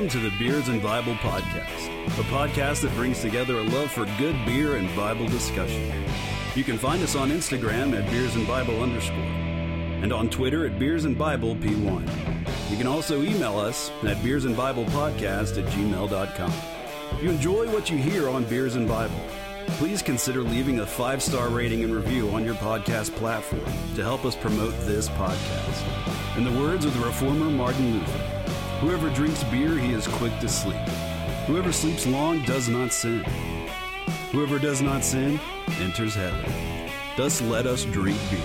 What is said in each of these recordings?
Welcome to the Beers and Bible Podcast, a podcast that brings together a love for good beer and Bible discussion. You can find us on Instagram at Beers and Bible underscore, and on Twitter at Beers and Bible P1. You can also email us at Beers and Bible Podcast at gmail.com. If you enjoy what you hear on Beers and Bible, please consider leaving a five star rating and review on your podcast platform to help us promote this podcast. In the words of the reformer Martin Luther, whoever drinks beer, he is quick to sleep. Whoever sleeps long does not sin. Whoever does not sin enters heaven. Thus let us drink beer.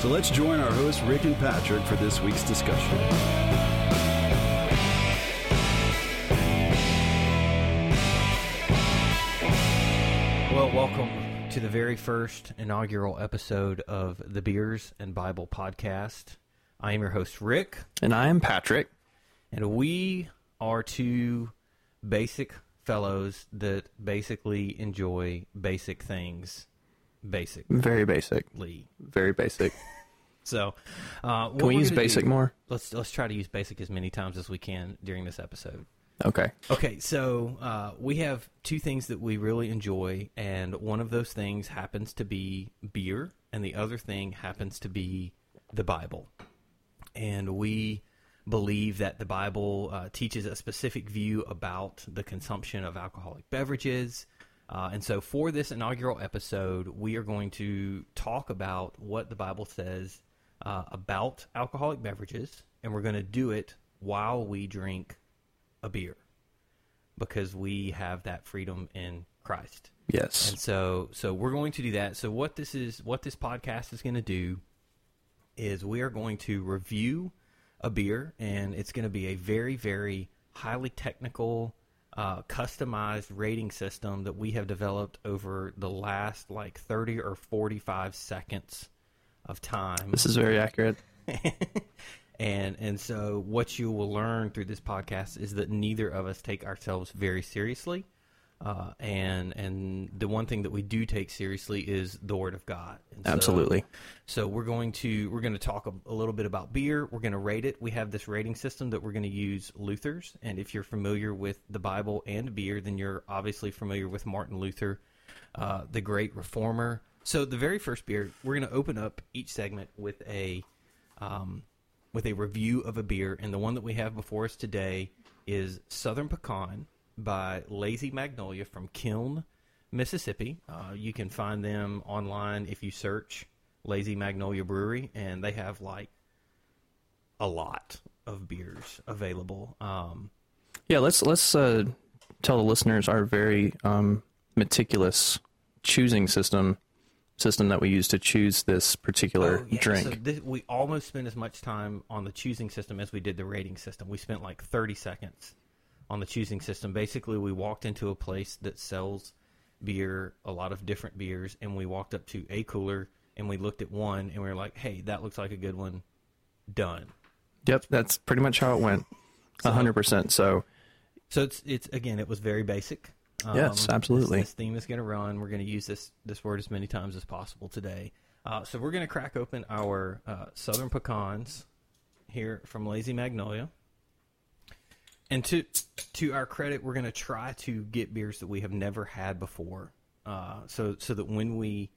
So let's join our hosts Rick and Patrick for this week's discussion. Well, welcome to the very first inaugural episode of the Beers and Bible podcast. I am your host, Rick, And I am Patrick. and we are two basic fellows that basically enjoy basic things Basic. Very basic. Very basic. So, uh, Can we use basic do- more? Let's let's try to use basic as many times as we can during this episode. Okay. Okay, so uh, we have two things that we really enjoy, and one of those things happens to be beer, and the other thing happens to be the Bible. And we believe that the Bible uh, teaches a specific view about the consumption of alcoholic beverages. Uh, and so, for this inaugural episode, we are going to talk about what the Bible says uh, about alcoholic beverages, and we're going to do it while we drink a beer because we have that freedom in Christ. Yes. And so so we're going to do that. So what this is what this podcast is going to do is we are going to review a beer and it's going to be a very very highly technical uh, customized rating system that we have developed over the last like 30 or 45 seconds of time This is very accurate. and and so what you will learn through this podcast is that neither of us take ourselves very seriously uh, and and the one thing that we do take seriously is the word of God And so- Absolutely. so we're going to we're going to talk a, a little bit about beer. We're going to rate it. We have this rating system that we're going to use Luther's, and if you're familiar with the Bible and beer, then you're obviously familiar with Martin Luther, uh, the great reformer. So the very first beer, we're going to open up each segment with a um, with a review of a beer, and the one that we have before us today is Southern Pecan by Lazy Magnolia from Kiln, Mississippi. Uh, you can find them online if you search Lazy Magnolia Brewery, and they have like a lot of beers available. Um, Yeah, let's let's uh, tell the listeners our very um, meticulous choosing system system that we use to choose this particular oh, yeah, drink. So this, we almost spent as much time on the choosing system as we did the rating system. We spent like 30 seconds on the choosing system. Basically, we walked into a place that sells beer, a lot of different beers, and we walked up to a cooler and we looked at one and we were like, "Hey, that looks like a good one." Done. Yep, that's pretty much how it went. Hundred percent. So So it's it's again, it was very basic. Um, Yes, absolutely. This, this theme is going to run. We're going to use this this word as many times as possible today. Uh, so we're going to crack open our uh, Southern pecans here from Lazy Magnolia. And to to our credit, we're going to try to get beers that we have never had before, uh, so so that when we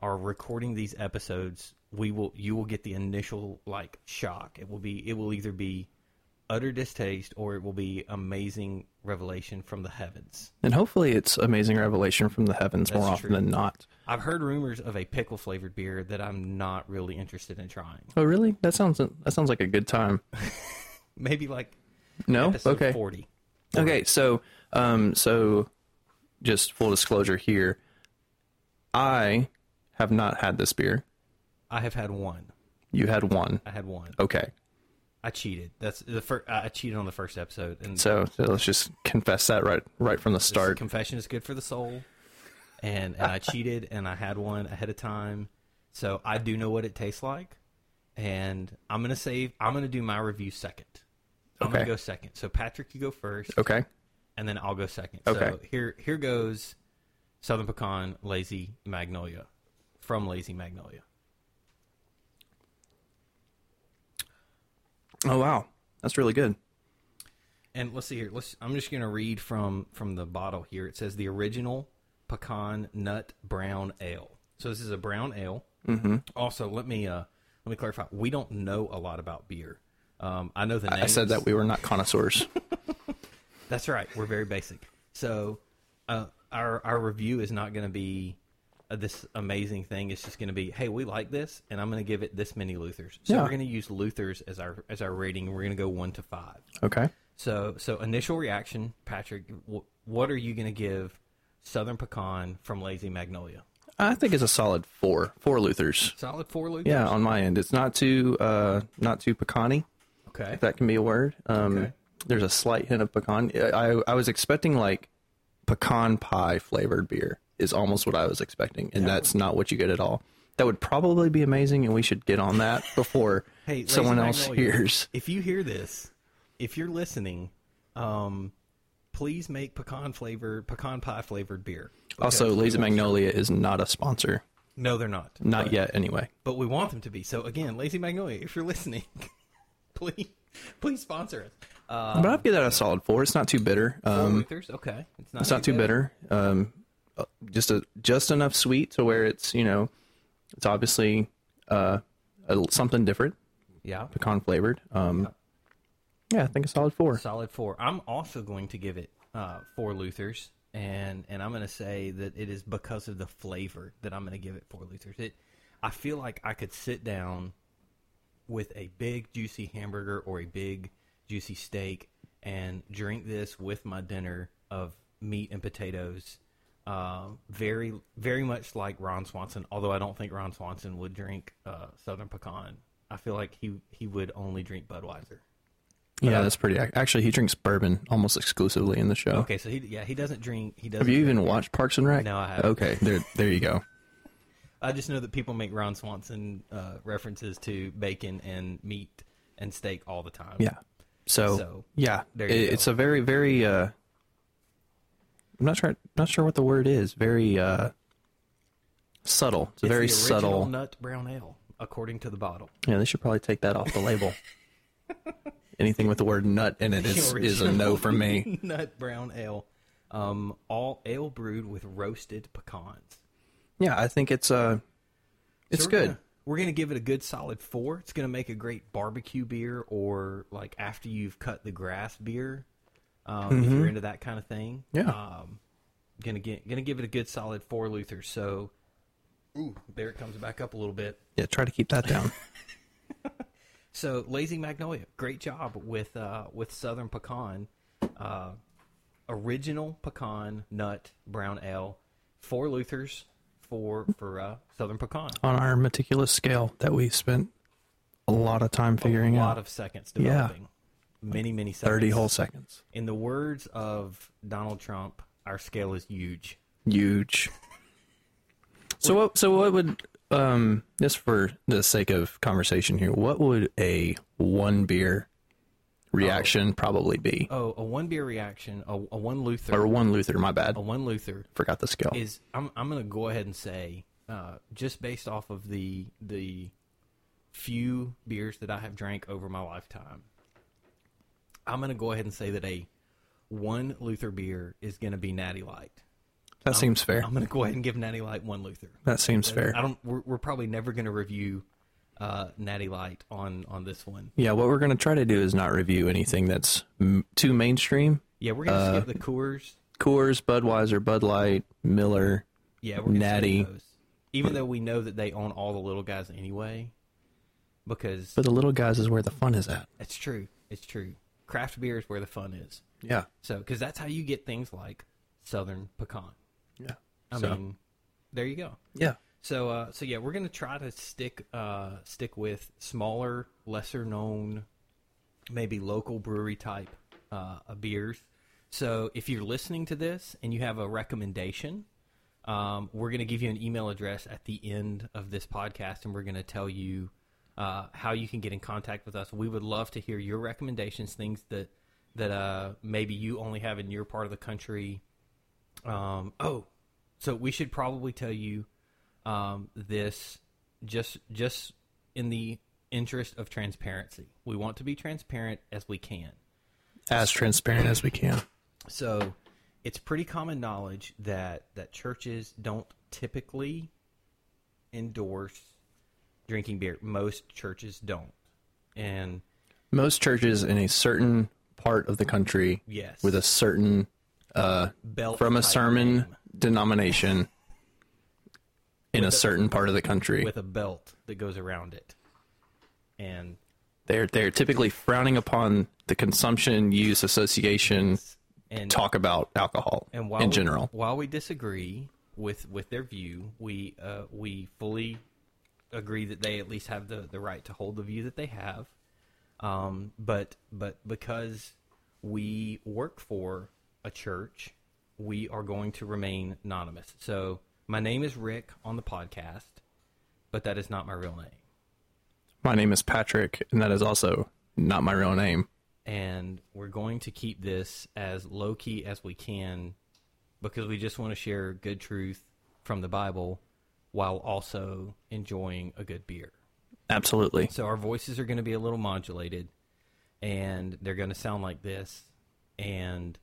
are recording these episodes, we will you will get the initial like shock. It will be it will either be utter distaste or it will be amazing revelation from the heavens. and hopefully it's amazing revelation from the heavens more That's often true. than not. I've heard rumors of a pickle flavored beer that I'm not really interested in trying. Oh really? That sounds that sounds like a good time. Maybe like No? episode Okay. 40. Okay, so um so just full disclosure here. I have not had this beer. I have had one. You had one. I had one. Okay. I cheated. That's the first. I cheated on the first episode, and So, so let's just confess that right right from the start. confession is good for the soul. And and I cheated, and I had one ahead of time, so I do know what it tastes like. And I'm gonna save. I'm gonna do my review second. I'm gonna go second. So Patrick, you go first. Okay. and then I'll go second. Okay. So here here goes Southern Pecan Lazy Magnolia from Lazy Magnolia. Oh wow. That's really good. and let's see here. Let's. I'm just going to read from from the bottle here. It says the original pecan nut brown ale. So this is a brown ale. Mm-hmm. Also, let me uh let me clarify. We don't know a lot about beer. Um, I know the names. I said that we were not connoisseurs. That's right. We're very basic. So uh, our our review is not going to be uh, this amazing thing. It's just going to be, hey, we like this, and I'm going to give it this many Luthers. So Yeah. we're going to use Luthers as our as our rating. We're going to go one to five. okay. So so initial reaction, Patrick. W- what are you going to give Southern Pecan from Lazy Magnolia? I think it's a solid four. Four Luthers. Solid four Luthers. Yeah, on my end, it's not too uh, not too pecany. Okay. if that can be a word. Um, Okay. There's a slight hint of pecan. I I was expecting like pecan pie flavored beer is almost what I was expecting, and that's not what you get at all. That would probably be amazing, and we should get on that before Hey, someone else hears. If you hear this, if you're listening, um, please make pecan flavored pecan pie flavored beer. Also, Lazy Magnolia is not a sponsor, No, they're not. not but, yet. Anyway, But we want them to be. So again, Lazy Magnolia, if you're listening, please please sponsor us. Uh, but I'd give that a solid four. It's not too bitter. four Um, Luthers, okay. It's not, it's not too bitter. Um, uh, just a just enough sweet to where it's you know, it's obviously uh, a, something different, Yeah. pecan flavored. Um, yeah, I think a solid four. Solid four. I'm also going to give it uh, four Luthers, and and I'm going to say that it is because of the flavor that I'm going to give it four Luthers. It, I feel like I could sit down with a big juicy hamburger or a big juicy steak and drink this with my dinner of meat and potatoes. Um, very, very much like Ron Swanson. Although I don't think Ron Swanson would drink uh, Southern Pecan. I feel like he he would only drink Budweiser. Yeah, that's pretty. Actually, he drinks bourbon almost exclusively in the show. Okay, so he yeah he doesn't drink. He doesn't. Have you even watched Parks and Rec? No, I haven't. Okay, there, there you go. I just know that people make Ron Swanson uh, references to bacon and meat and steak all the time. Yeah. So, So, yeah, there you it- go. it's a very, very. Uh, I'm not sure. Not sure what the word is. Very uh, subtle. It's a It's very the subtle. nut brown ale, according to the bottle. Yeah, they should probably take that off the label. Anything with the word nut in it is, is a no for me. nut brown ale, um, all ale brewed with roasted pecans. Yeah, I think it's uh, it's So we're good. Gonna, we're gonna give it a good solid four. It's gonna make a great barbecue beer, or like after you've cut the grass beer, um, if you're into that kind of thing. Mm-hmm. Yeah. Um, gonna get gonna give it a good solid four Luther. So, ooh, there it comes back up a little bit. Yeah, try to keep that down. So, Lazy Magnolia, great job with uh, with Southern Pecan, uh, original pecan nut brown ale, four Luthers for for uh, Southern Pecan. On our meticulous scale that we spent a lot of time figuring out. a lot out, of seconds Yeah. developing. Many, many seconds. thirty whole seconds. In the words of Donald Trump, our scale is huge. huge. So what? So what would um just for the sake of conversation here, what would a one beer reaction probably be? Oh, a one beer reaction, a, a one Luther, Or one Luther? My bad. a one Luther Forgot the scale. is. I'm I'm going to go ahead and say, uh, just based off of the the few beers that I have drank over my lifetime, I'm going to go ahead and say that a one Luther beer is going to be Natty Light. That seems fair. I'm going to go ahead and give Natty Light one Luther. That seems fair. I don't. We're, we're probably never going to review uh, Natty Light on on this one. Yeah, what we're gonna try to do is not review anything that's m- too mainstream. Yeah, we're going to Uh, skip the Coors. Coors, Budweiser, Bud Light, Miller. Yeah, we're gonna Natty. Even though we know that they own all the little guys anyway, because But the little guys is where the fun is at. it's true. It's true. Craft beer is where the fun is. Yeah. So, because that's how you get things like Southern Pecan. Yeah. I So- mean, there you go. Yeah. So, uh, so yeah, we're gonna try to stick uh, stick with smaller, lesser known, maybe local brewery type uh, beers. So, if you're listening to this and you have a recommendation, um, we're gonna give you an email address at the end of this podcast, and we're gonna tell you uh, how you can get in contact with us. We would love to hear your recommendations, things that that uh, maybe you only have in your part of the country. Um, oh, so we should probably tell you um, this just just in the interest of transparency. We want to be transparent as we can. As transparent as we can. So it's pretty common knowledge that that churches don't typically endorse drinking beer. Most churches don't. And Most churches in a certain part of the country yes, with a certain uh, belt from a sermon name denomination in a a- certain part of the country. with a belt that goes around it. And They're they're typically frowning upon the consumption, use, association, and talk about alcohol and while in we- general. while we disagree with with their view, we uh, we fully agree that they at least have the, the right to hold the view that they have. Um, but but because we work for a church, we are going to remain anonymous. So my name is Rick on the podcast, but that is not my real name. My name is Patrick, and that is also not my real name. and we're going to keep this as low key as we can because we just want to share good truth from the Bible while also enjoying a good beer. Absolutely. So our voices are going to be a little modulated and they're going to sound like this and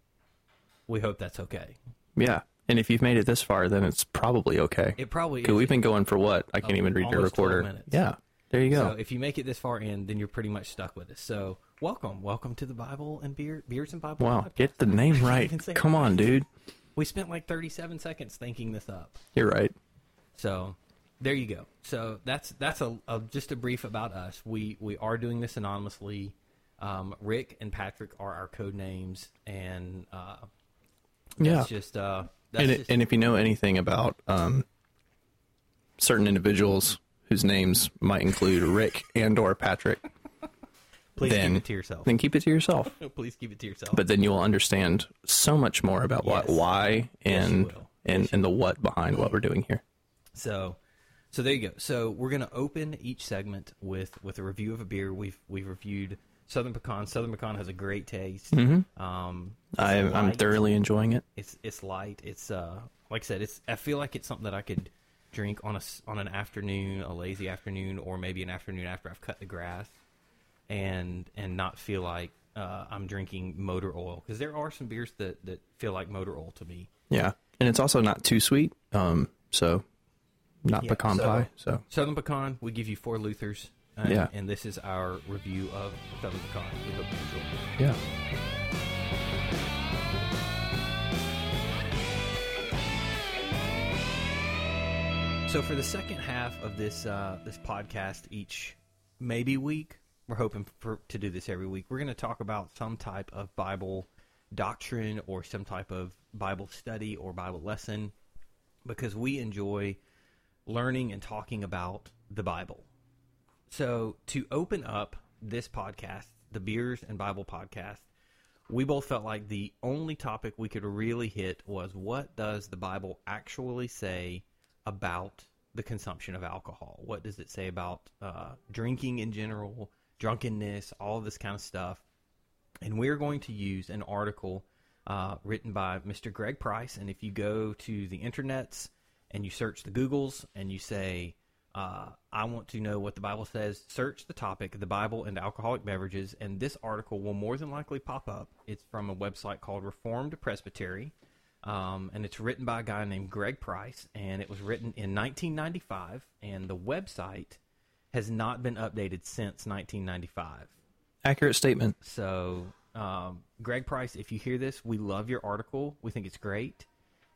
we hope that's okay. Yeah. And if you've made it this far, then it's probably okay. It probably is. we've been going for what? I can't even read your recorder. Yeah. There you go. So if you make it this far in, then you're pretty much stuck with us. So welcome, welcome to the Bible and beer, beers and Bible. wow. podcast. Get the name right. Come on, dude. We spent like 37 seconds thinking this up. You're right. So there you go. So that's that's a, a just a brief about us. We we are doing this anonymously. Um, Rick and Patrick are our code names, and uh, Yeah. just uh, And, it, and if you know anything about um, certain individuals whose names might include Rick and or Patrick, please then- keep it to yourself. then keep it to yourself. please keep it to yourself. But then you will understand so much more about what, Yes. why, Yes, and will. and and the what behind what we're doing here. So, so there you go. So we're going to open each segment with with a review of a beer. We've we've reviewed Southern Pecan. Southern Pecan has a great taste. Mm-hmm. Um, I, I'm thoroughly enjoying it. It's it's light. It's uh like I said. It's I feel like it's something that I could drink on a on an afternoon, a lazy afternoon, or maybe an afternoon after I've cut the grass, and and not feel like uh, I'm drinking motor oil because there are some beers that that feel like motor oil to me. Yeah, and it's also not too sweet. Um, so not Yeah, pecan so- pie. So Southern Pecan, we give you four Luthers. And, Yeah. and this is our review of Southern Pecan. We hope you enjoy. yeah, So for the second half of this uh, this podcast, each maybe week, we're hoping for to do this every week. We're going to talk about some type of Bible doctrine or some type of Bible study or Bible lesson because we enjoy learning and talking about the Bible. So to open up this podcast, the Beers and Bible podcast, we both felt like the only topic we could really hit was what does the Bible actually say about the consumption of alcohol? What does it say about uh, drinking in general, drunkenness, all this kind of stuff? And we're going to use an article uh, written by Mr. Greg Price. And if you go to the internets and you search the Googles and you say, uh, I want to know what the Bible says, search the topic, the Bible and alcoholic beverages, and this article will more than likely pop up. It's from a website called Reformed Presbytery. Um, and it's written by a guy named Greg Price, and it was written in 1995, and the website has not been updated since 1995. accurate statement. So, um, Greg Price, if you hear this, we love your article. We think it's great.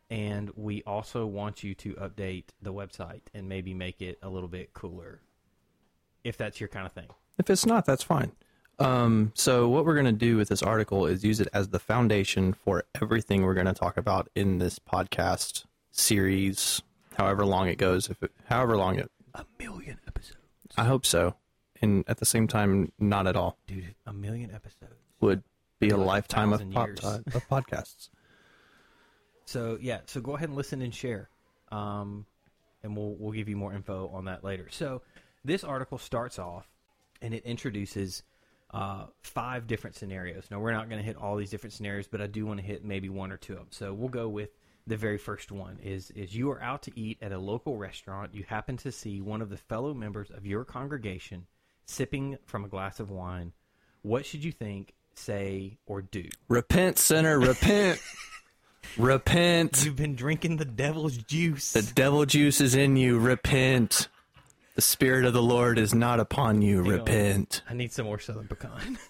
And we also want you to update the website and maybe make it a little bit cooler, if that's your kind of thing. If it's not, that's fine. Um, so what we're going to do with this article is use it as the foundation for everything we're going to talk about in this podcast series, however long it goes. If it, however long it, A million episodes. I hope so. And at the same time, not at all. Dude, a million episodes. Would be a a lifetime of, years. of podcasts. So yeah, so go ahead and listen and share, um, and we'll we'll give you more info on that later. So this article starts off, and it introduces uh, five different scenarios. Now we're not going to hit all these different scenarios, but I do want to hit maybe one or two of them. So we'll go with the very first one is is you are out to eat at a local restaurant. You happen to see one of the fellow members of your congregation sipping from a glass of wine. What should you think? say, or do. Repent, sinner, repent. repent. You've been drinking the devil's juice. The devil juice is in you. Repent. The spirit of the Lord is not upon you. Repent. I need some more Southern Pecan.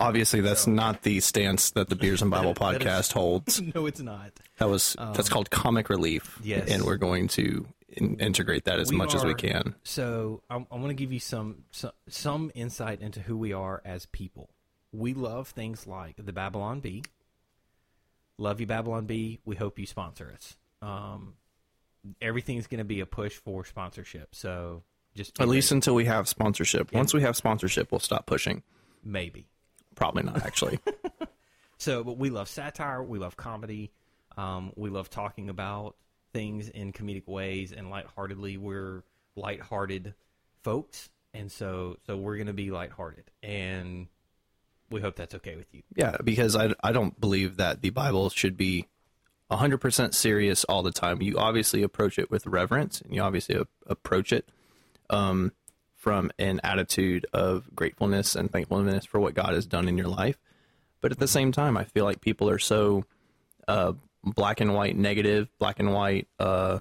Obviously, that's not the stance that the Beers and Bible That is- podcast holds. no, it's not. That was that's um, called comic relief. yes. and we're going to in, integrate that as We much as we can. So I, I want to give you some, some some insight into who we are as people. We love things like the Babylon Bee. Love you, Babylon Bee. We hope you sponsor us. Um, everything's going to be a push for sponsorship. So just At least ready. until we have sponsorship. Once we have sponsorship, we'll stop pushing. maybe. Probably not actually. So, but we love satire. We love comedy. Um, we love talking about things in comedic ways and lightheartedly. We're lighthearted folks, and so so we're going to be lighthearted, and we hope that's okay with you. yeah, because I I don't believe that the Bible should be 100% serious all the time. You obviously approach it with reverence and you obviously a- approach it um, from an attitude of gratefulness and thankfulness for what God has done in your life. But at the same time, I feel like people are so uh, black and white negative, black and white, uh,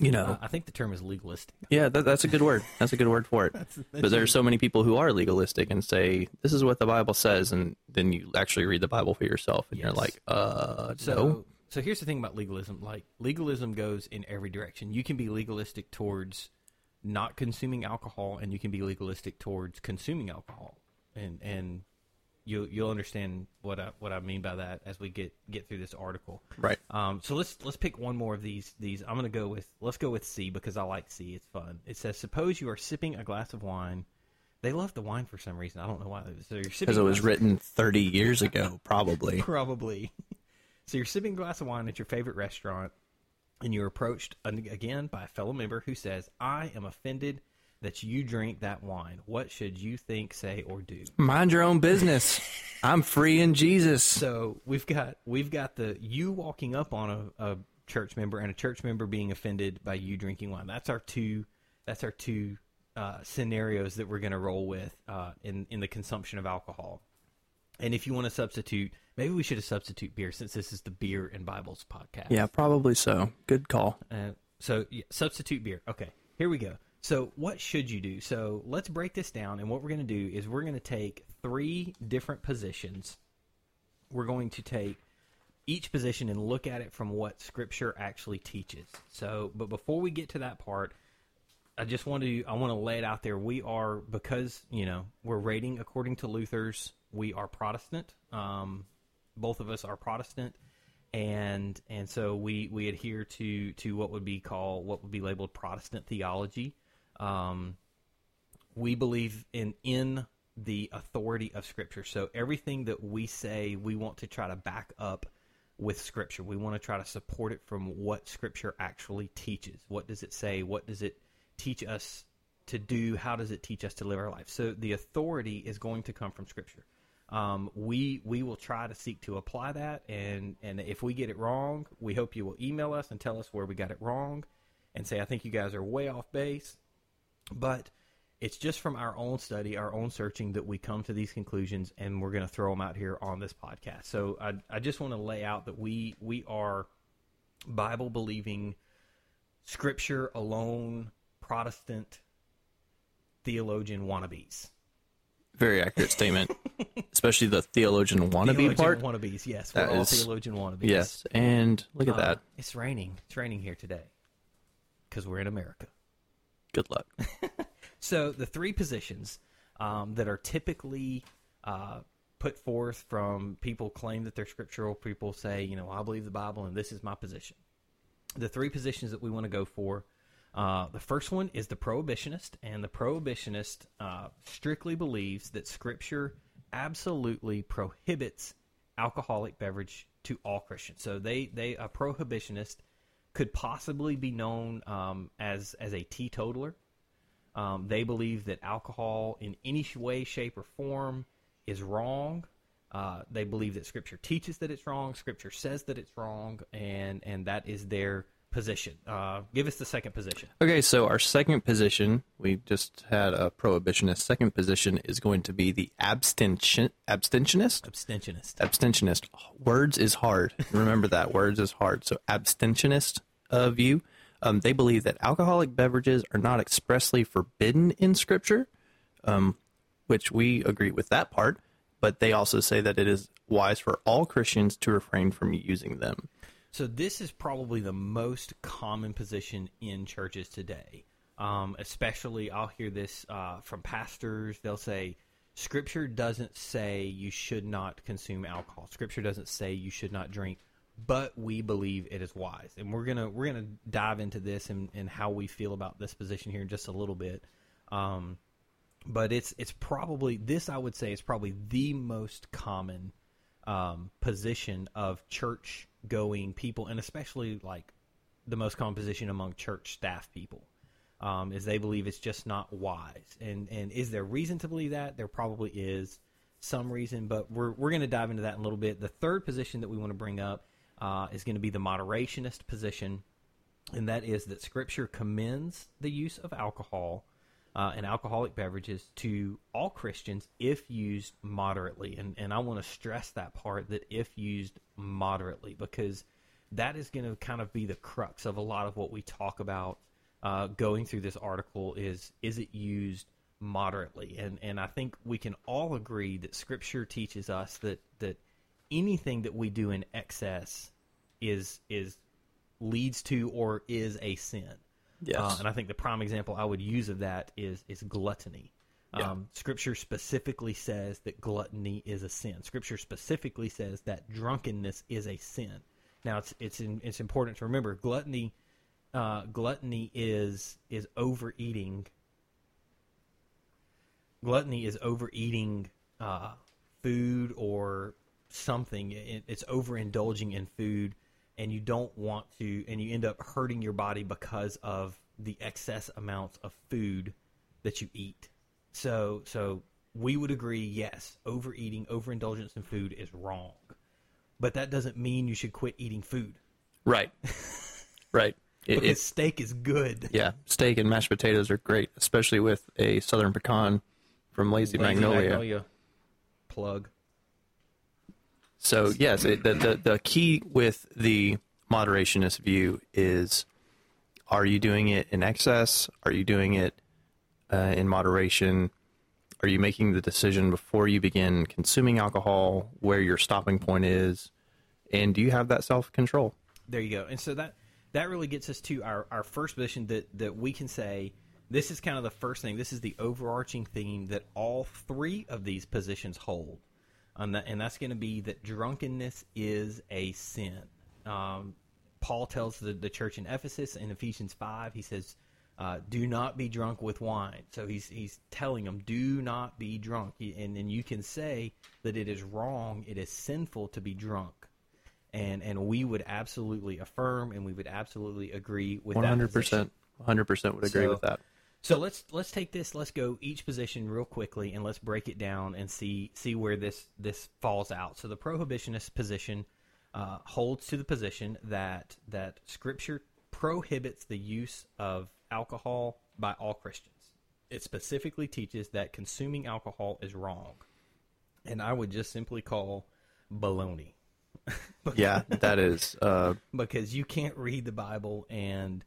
you know, Uh, I think the term is legalistic. Yeah, that, that's a good word. That's a good word for it. but there are so many people who are legalistic and say this is what the Bible says, and then you actually read the Bible for yourself, and you're like, uh, So, no. so here's the thing about legalism. Like legalism goes in every direction. You can be legalistic towards not consuming alcohol, and you can be legalistic towards consuming alcohol, and and you'll you'll understand what I what I mean by that as we get get through this article. Right. Um, so let's let's pick one more of these. These I'm going to go with. Let's go with C because I like C. It's fun. It says, "Suppose you are sipping a glass of wine." They love the wine for some reason. I don't know why. So you're sipping Because it was glass- written 30 years ago, probably. Probably. so you're sipping a glass of wine at your favorite restaurant, and you're approached again by a fellow member who says, "I am offended that you drink that wine. What should you think, say, or do?" Mind your own business. I'm free in Jesus. So we've got we've got the you walking up on a, a church member and a church member being offended by you drinking wine. That's our two. That's our two uh, scenarios that we're going to roll with uh, in in the consumption of alcohol. And if you want to substitute, maybe we should have substitute beer since this is the beer and Bibles podcast. Yeah, probably so. Good call. Uh, so yeah, substitute beer. Okay, here we go. So what should you do? So let's break this down, and what we're going to do is we're going to take three different positions. We're going to take each position and look at it from what Scripture actually teaches. So, but before we get to that part, I just want to I want to lay it out there. We are because you know we're rating according to Luther's. We are Protestant. Um, both of us are Protestant, and and so we we adhere to to what would be called what would be labeled Protestant theology. Um, we believe in in the authority of Scripture. So everything that we say, we want to try to back up with Scripture. We want to try to support it from what Scripture actually teaches. What does it say? What does it teach us to do? How does it teach us to live our life? So the authority is going to come from Scripture. Um, we we will try to seek to apply that, and and if we get it wrong, we hope you will email us and tell us where we got it wrong, and say I think you guys are way off base. But it's just from our own study, our own searching that we come to these conclusions, and we're going to throw them out here on this podcast. So I, I just want to lay out that we we are Bible believing, Scripture alone, Protestant theologian wannabes. Very accurate statement. Especially the theologian wannabe Theologian part. wannabes, yes, That we're all is- theologian wannabes. Yes. And look at Uh, that. It's raining. It's raining here today because we're in America. Good luck. So the three positions um, that are typically uh, put forth from people claim that they're scriptural. People say, you know, I believe the Bible, and this is my position. The three positions that we want to go for. Uh, the first one is the prohibitionist, and the prohibitionist uh, strictly believes that Scripture absolutely prohibits alcoholic beverage to all Christians. So they they a prohibitionist could possibly be known um, as as a teetotaler. Um, they believe that alcohol in any way, shape, or form is wrong. Uh, they believe that Scripture teaches that it's wrong. Scripture says that it's wrong, and and that is their position. Uh, give us the second position. Okay, so our second position, we just had a prohibitionist. Second position is going to be the abstention abstentionist. Abstentionist. Abstentionist. Words is hard. Remember that words is hard. So abstentionist uh, view. Um, they believe that alcoholic beverages are not expressly forbidden in Scripture, um, which we agree with that part. But they also say that it is wise for all Christians to refrain from using them. So this is probably the most common position in churches today. Um, especially, I'll hear this uh, from pastors. They'll say, "Scripture doesn't say you should not consume alcohol. Scripture doesn't say you should not drink." But we believe it is wise, and we're gonna we're gonna dive into this and, and how we feel about this position here in just a little bit. Um, but it's it's probably this I would say is probably the most common um, position of church going people, and especially like the most common position among church staff people, um, is they believe it's just not wise. And and is there reason to believe that? There probably is some reason, but we're we're going to dive into that in a little bit. The third position that we want to bring up uh, is going to be the moderationist position, and that is that Scripture commends the use of alcohol uh, and alcoholic beverages to all Christians if used moderately. And, and I want to stress that part that if used moderately, because that is going to kind of be the crux of a lot of what we talk about uh, going through this article is is it used moderately? And, and I think we can all agree that Scripture teaches us that, that anything that we do in excess is is leads to or is a sin. Yes. Uh, and I think the prime example I would use of that is is gluttony. Yeah. Um, scripture specifically says that gluttony is a sin. Scripture specifically says that drunkenness is a sin. Now it's it's in, it's important to remember gluttony uh, gluttony is is overeating. Gluttony is overeating uh, food or something. It, it's overindulging in food and you don't want to, and you end up hurting your body because of the excess amounts of food that you eat. So, so we would agree, yes, overeating, overindulgence in food is wrong, but that doesn't mean you should quit eating food Right. right. It- because it- steak is good. yeah, steak and mashed potatoes are great, especially with a southern pecan from Lazy, Lazy Magnolia. Magnolia plug. So yes, it, the, the the key with the moderationist view is: Are you doing it in excess? Are you doing it uh, in moderation? Are you making the decision before you begin consuming alcohol where your stopping point is? And do you have that self control? There you go. And so that that really gets us to our, our first position that, that we can say this is kind of the first thing. This is the overarching theme that all three of these positions hold. And, that, and that's going to be that drunkenness is a sin. Um, Paul tells the, the church in Ephesus in Ephesians 5, he says, uh, do not be drunk with wine. So he's, he's telling them, do not be drunk. And, and you can say that it is wrong, it is sinful to be drunk and and we would absolutely affirm and we would absolutely agree with One that 100%. one hundred percent would agree So- with that. So let's let's take this. Let's go each position real quickly and let's break it down and see see where this this falls out. So the prohibitionist position uh, holds to the position that that Scripture prohibits the use of alcohol by all Christians. It specifically teaches that consuming alcohol is wrong, and I would just simply call baloney. Yeah, that is. Uh, because you can't read the Bible and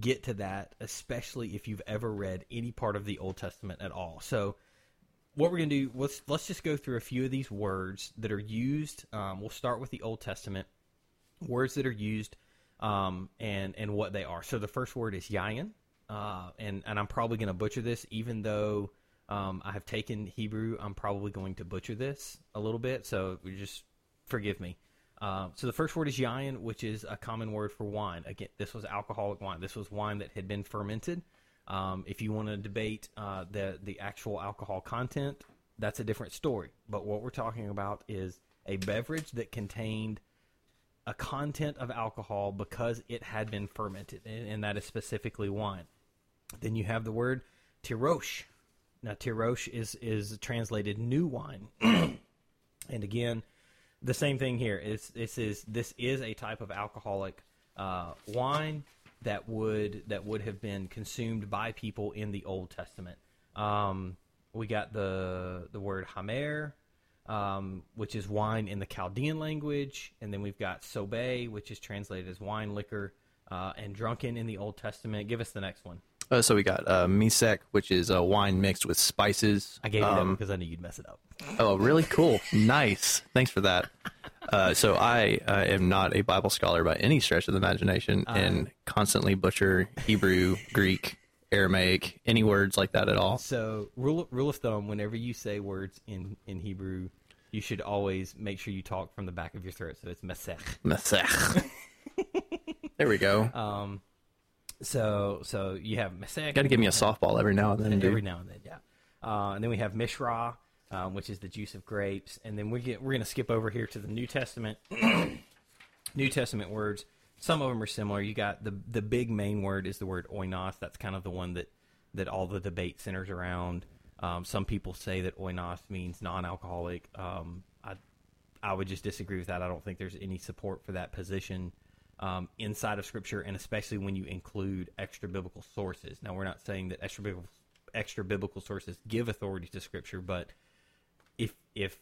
get to that, especially if you've ever read any part of the Old Testament at all. So, what we're going to do, let's let's just go through a few of these words that are used. Um, we'll start with the Old Testament words that are used um, and and what they are. So the first word is yayin, uh, and and I'm probably going to butcher this, even though um, I have taken Hebrew. I'm probably going to butcher this a little bit, so just forgive me. Uh, so the first word is yayin, which is a common word for wine. Again, this was alcoholic wine. This was wine that had been fermented. Um, if you want to debate uh, the the actual alcohol content, that's a different story. But what we're talking about is a beverage that contained a content of alcohol because it had been fermented, and, and that is specifically wine. Then you have the word tirosh. Now, tirosh is is translated new wine, and again, the same thing here. Is this is this is a type of alcoholic uh, wine that would that would have been consumed by people in the Old Testament. Um, we got the the word hamer, um, which is wine in the Chaldean language, and then we've got sobe, which is translated as wine, liquor, uh, and drunken in the Old Testament. Give us the next one. Uh, so we got uh, misek, which is a wine mixed with spices. I gave you that Um, because I knew you'd mess it up. Oh, really cool. nice. Thanks for that. Uh, so I uh, am not a Bible scholar by any stretch of the imagination and constantly butcher Hebrew, Greek, Aramaic, any words like that at all. So rule rule of thumb: whenever you say words in in Hebrew, you should always make sure you talk from the back of your throat. So it's mesech. Masech. there we go. Um, so so you have mesech. Got to give me a softball every now and then, every now and then, yeah. Uh, and then we have mishra, um, which is the juice of grapes, and then we get we're going to skip over here to the New Testament. New Testament words. Some of them are similar. You got the the big main word is the word oinos. That's kind of the one that that all the debate centers around. Um, some people say that oinos means non-alcoholic. Um, I I would just disagree with that. I don't think there's any support for that position um, inside of Scripture, and especially when you include extra biblical sources. Now, we're not saying that extra biblical extra biblical sources give authority to Scripture, but if if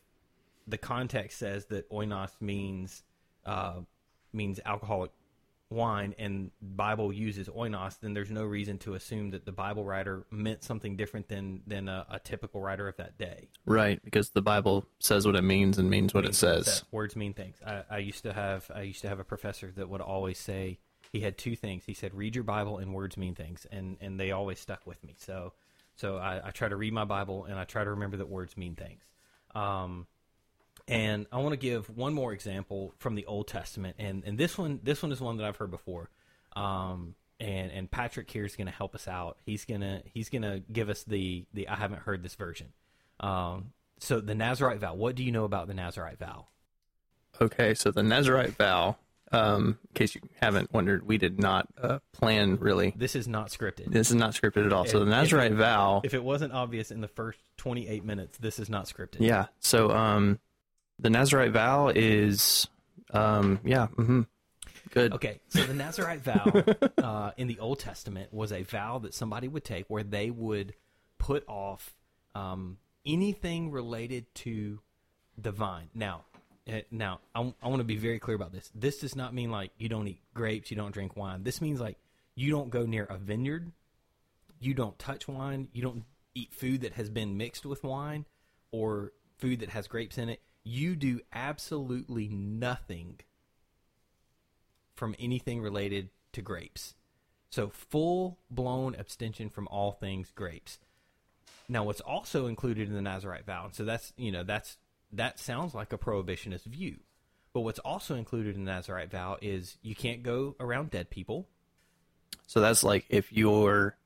the context says that oinos means uh, means alcoholic wine and Bible uses oinos, then there's no reason to assume that the Bible writer meant something different than than a, a typical writer of that day. Right, because the Bible says what it means and means what it says. That words mean things. I, I used to have I used to have a professor that would always say he had two things. He said, "Read your Bible and words mean things," and and they always stuck with me. So so I, I try to read my Bible and I try to remember that words mean things. Um, and I want to give one more example from the Old Testament, and and this one this one is one that I've heard before. Um, and and Patrick here is going to help us out. He's gonna he's gonna give us the the I haven't heard this version. Um, so the Nazarite vow. What do you know about the Nazarite vow? Okay, so the Nazarite vow, um, in case you haven't wondered, we did not uh, plan really. This is not scripted. This is not scripted at all. So the Nazarite if- vow, If it wasn't obvious in the first 28 minutes, this is not scripted. yeah. So um, the Nazarite vow is, um, yeah, hmm good. Okay, so the Nazarite vow uh, in the Old Testament was a vow that somebody would take where they would put off um, anything related to the vine. Now, eh, now I, I want to be very clear about this. This does not mean like you don't eat grapes, you don't drink wine. This means like you don't go near a vineyard, you don't touch wine, you don't eat food that has been mixed with wine or food that has grapes in it. You do absolutely nothing from anything related to grapes. So full blown abstention from all things grapes. Now, what's also included in the Nazarite vow, and so that's you know that's that sounds like a prohibitionist view, but what's also included in the Nazarite vow is you can't go around dead people. So that's like if your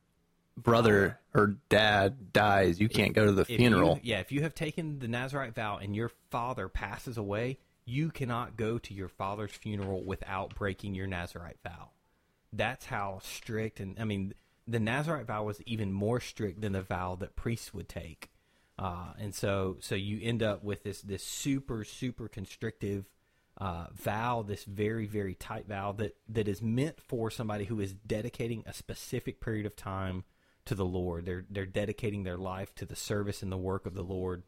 brother or dad dies, you can't go to the If funeral. you- yeah, if you have taken the Nazarite vow and your father passes away, you cannot go to your father's funeral without breaking your Nazarite vow. That's how strict, and I mean, the Nazarite vow was even more strict than the vow that priests would take. Uh, and so, so you end up with this this super super constrictive uh, vow, this very very tight vow that that is meant for somebody who is dedicating a specific period of time to the Lord. They're they're dedicating their life to the service and the work of the Lord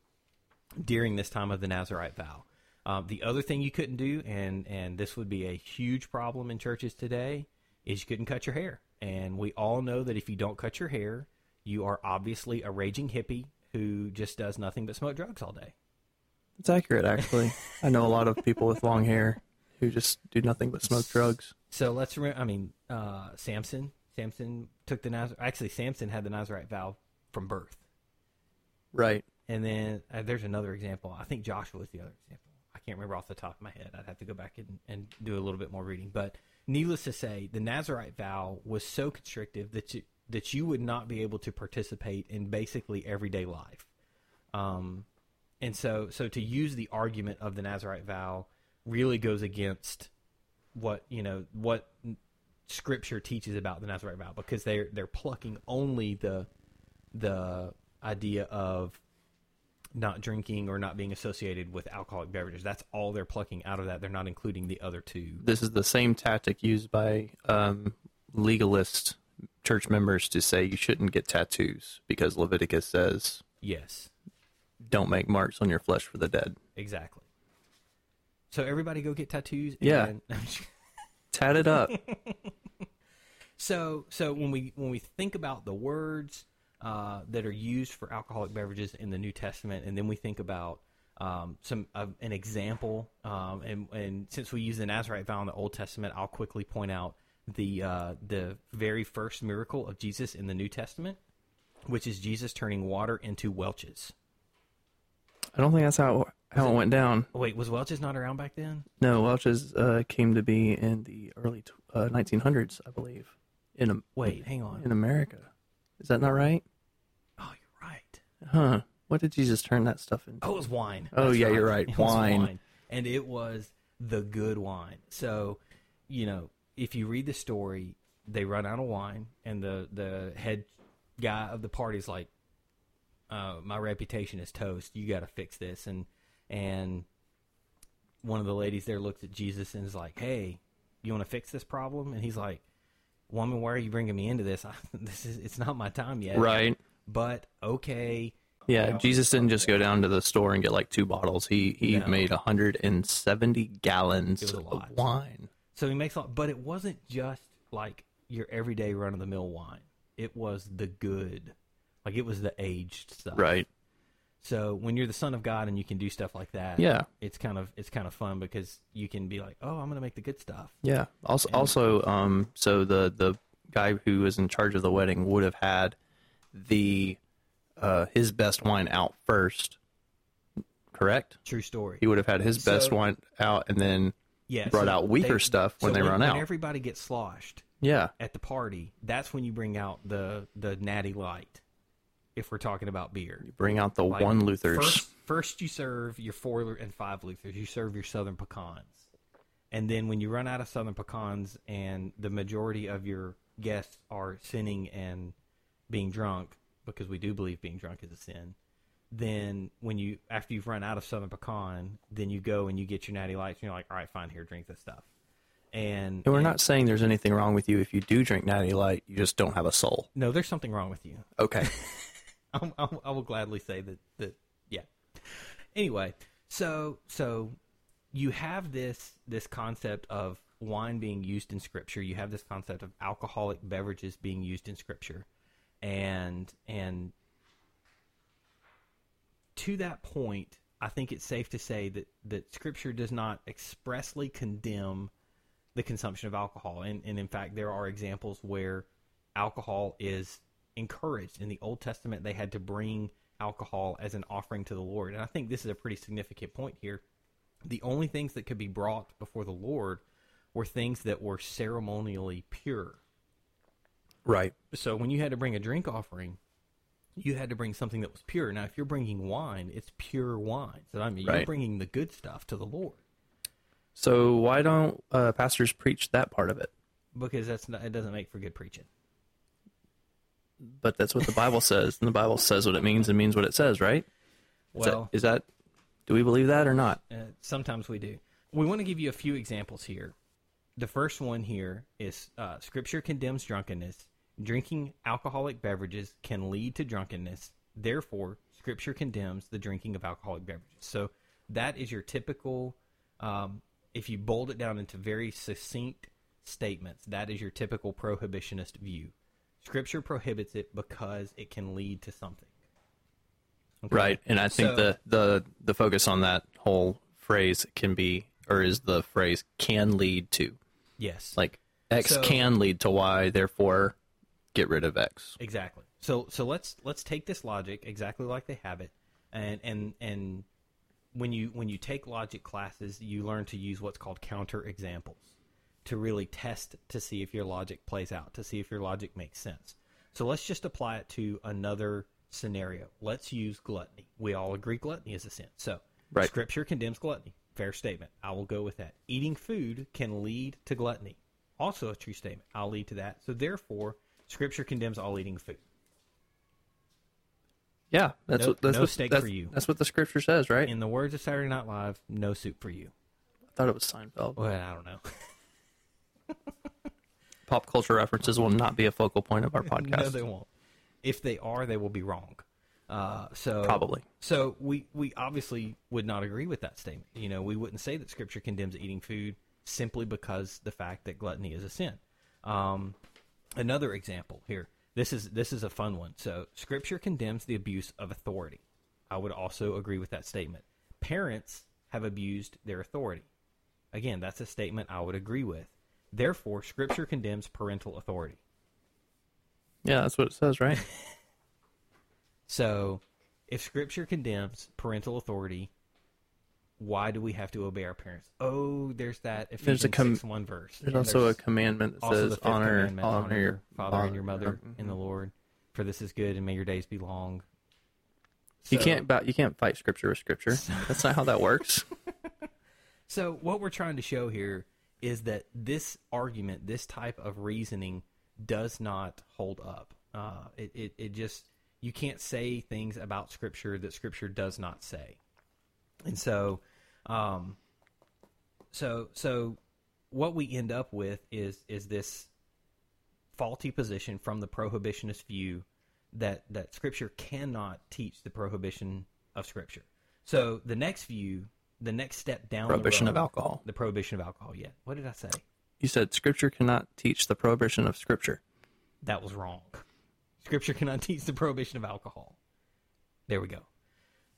during this time of the Nazarite vow. Um, the other thing you couldn't do, and and this would be a huge problem in churches today, is you couldn't cut your hair. And we all know that if you don't cut your hair, you are obviously a raging hippie who just does nothing but smoke drugs all day. It's accurate, actually. I know a lot of people with long hair who just do nothing but smoke drugs. So let's remember. I mean, uh, Samson. Samson took the Nazar. Actually, Samson had the Nazarite vow from birth. Right. And then uh, there's another example. I think Joshua was the other example. I can't remember off the top of my head. I'd have to go back and, and do a little bit more reading. But needless to say, the Nazarite vow was so constrictive that you, that you would not be able to participate in basically everyday life. Um, and so, so to use the argument of the Nazarite vow really goes against what you know what Scripture teaches about the Nazarite vow because they're they're plucking only the the idea of not drinking or not being associated with alcoholic beverages. That's all they're plucking out of that. They're not including the other two. This is the same tactic used by um, legalist church members to say you shouldn't get tattoos because Leviticus says Yes, don't make marks on your flesh for the dead. exactly. So everybody go get tattoos. Yeah. And, Tat it up. so so when we when we think about the words uh, that are used for alcoholic beverages in the New Testament, and then we think about um, some uh, an example, um, and and since we use the Nazarite vow in the Old Testament, I'll quickly point out the uh, the very first miracle of Jesus in the New Testament, which is Jesus turning water into Welch's. I don't think that's how how it went down. Wait, was Welch's not around back then? No, Welch's uh, came to be in the early tw- uh, 1900s, I believe. In a, Wait, hang on. in America, is that not right? Oh, you're right. Huh? What did Jesus turn that stuff into? Oh, it was wine. Oh, That's yeah, you're right. It was Wine. And it was the good wine. So, you know, if you read the story, they run out of wine, and the, the head guy of the party's like, uh, my reputation is toast. You got to fix this. And, and one of the ladies there looks at Jesus and is like, hey, you want to fix this problem? And he's like, woman, why are you bringing me into this? this is, it's not my time yet. Right. But okay. Yeah, Yeah. Jesus didn't just go down to the store and get like two bottles. He he No. made 170 gallons of wine. So he makes a lot, but it wasn't just like your everyday run of the mill wine. It was the good, like it was the aged stuff. Right. So when you're the son of God and you can do stuff like that, Yeah. it's kind of it's kind of fun because you can be like, oh, I'm going to make the good stuff. Yeah. Also, And- also, um, so the the guy who was in charge of the wedding would have had the uh his best wine out first. Correct. True story. He would have had his best So- wine out, and then yeah, brought out weaker stuff when so they run out. When everybody gets sloshed yeah, at the party, that's when you bring out the the natty light. If we're talking about beer, You bring out the Like, one Luther's. First, first you serve your four and five Luthers. You serve your Southern pecans, and then when you run out of Southern pecans, and the majority of your guests are sinning and being drunk, because we do believe being drunk is a sin. Then when you after you've run out of Southern pecan, then you go and you get your natty lights, and you're like, all right, fine, here, drink this stuff. And, And we're and- not saying there's anything wrong with you if you do drink Natty Light. You just don't have a soul. No, there's something wrong with you. Okay. I'll, I'll, I will gladly say that that yeah. Anyway, so so you have this this concept of wine being used in scripture. You have this concept of alcoholic beverages being used in scripture, and and to that point, I think it's safe to say that that scripture does not expressly condemn the consumption of alcohol, and and in fact, there are examples where alcohol is encouraged. In the Old Testament, they had to bring alcohol as an offering to the Lord. And I think this is a pretty significant point here. The only things that could be brought before the Lord were things that were ceremonially pure. right. So when you had to bring a drink offering, you had to bring something that was pure. Now, if you're bringing wine, it's pure wine. So I mean, you're bringing the good stuff to the Lord So why don't uh, pastors preach that part of it? because that's not, it doesn't make for good preaching. But that's what the Bible says, and the Bible says what it means and means what it says, right? Is Well, that, is that do we believe that or not? Uh, sometimes we do. We want to give you a few examples here. The first one here is uh, Scripture condemns drunkenness. Drinking alcoholic beverages can lead to drunkenness. Therefore, Scripture condemns the drinking of alcoholic beverages. So that is your typical. Um, if you bold it down into very succinct statements, that is your typical prohibitionist view. Scripture prohibits it because it can lead to something. Okay? Right. And I think So- the, the the focus on that whole phrase can be or is the phrase can lead to. Yes. Like X So- can lead to Y, therefore get rid of X. Exactly. So so let's let's take this logic exactly like they have it, and and and when you when you take logic classes, you learn to use what's called counter examples to really test to see if your logic plays out, to see if your logic makes sense. So let's just apply it to another scenario. Let's use gluttony. We all agree gluttony is a sin. So Right. Scripture condemns gluttony. Fair statement. I will go with that. Eating food can lead to gluttony. Also a true statement. I'll lead to that. So therefore, Scripture condemns all eating food. Yeah, that's No- what that's no what, steak that's, for you. That's what the scripture says, right? In the words of Saturday Night Live, no soup for you. I thought it was Seinfeld. Well, I don't know. Pop culture references will not be a focal point of our podcast. no, they won't. If they are, they will be wrong. Uh, so Probably. So we we obviously would not agree with that statement. You know, we wouldn't say that Scripture condemns eating food simply because the fact that gluttony is a sin. Um, another example here. This is this is a fun one. So Scripture condemns the abuse of authority. I would also agree with that statement. Parents have abused their authority. Again, that's a statement I would agree with. Therefore, Scripture condemns parental authority. Yeah, that's what it says, right? So, if Scripture condemns parental authority, why do we have to obey our parents? Oh, there's that Ephesians There's a com- 6 1 verse. There's And also a commandment that says honor, commandment, honor, your father and your mother in the Lord, for this is good, and may your days be long. You can't you can't fight scripture with scripture. That's not how that works. So what we're trying to show here is that this argument, this type of reasoning, does not hold up. Uh, it, it it just you can't say things about Scripture that Scripture does not say, and so, um, so so what we end up with is is this faulty position from the prohibitionist view that that Scripture cannot teach the prohibition of Scripture. So the next view, the next step down Prohibition the of alcohol. the prohibition of alcohol. Yeah, what did I say? You said scripture cannot teach the prohibition of scripture. That was wrong. Scripture cannot teach the prohibition of alcohol. There we go.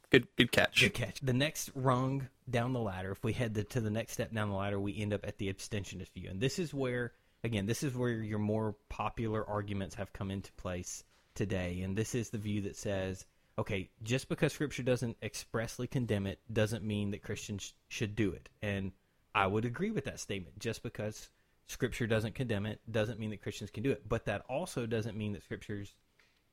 Good good catch. Good catch. The next rung down the ladder, if we head the, to the next step down the ladder, we end up at the abstentionist view. And this is where, again, this is where your more popular arguments have come into place today. And this is the view that says, okay, just because Scripture doesn't expressly condemn it doesn't mean that Christians should do it. And I would agree with that statement. Just because Scripture doesn't condemn it doesn't mean that Christians can do it. But that also doesn't mean that Scripture's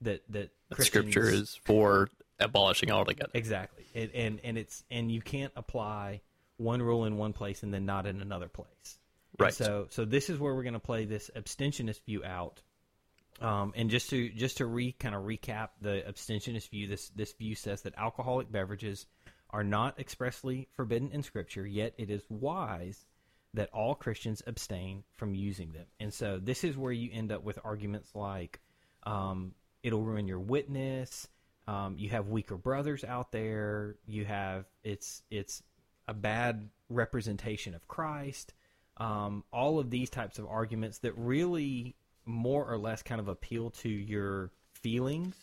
that that Scripture is for abolishing altogether. Exactly. It, and and it's and you can't apply one rule in one place and then not in another place. And Right. so so this is where we're going to play this abstentionist view out. Um, and just to just to re kind of recap the abstentionist view, this this view says that alcoholic beverages are not expressly forbidden in Scripture, yet it is wise that all Christians abstain from using them. And so this is where you end up with arguments like um, it'll ruin your witness. Um, you have weaker brothers out there. You have it's it's a bad representation of Christ. Um, all of these types of arguments that really more or less kind of appeal to your feelings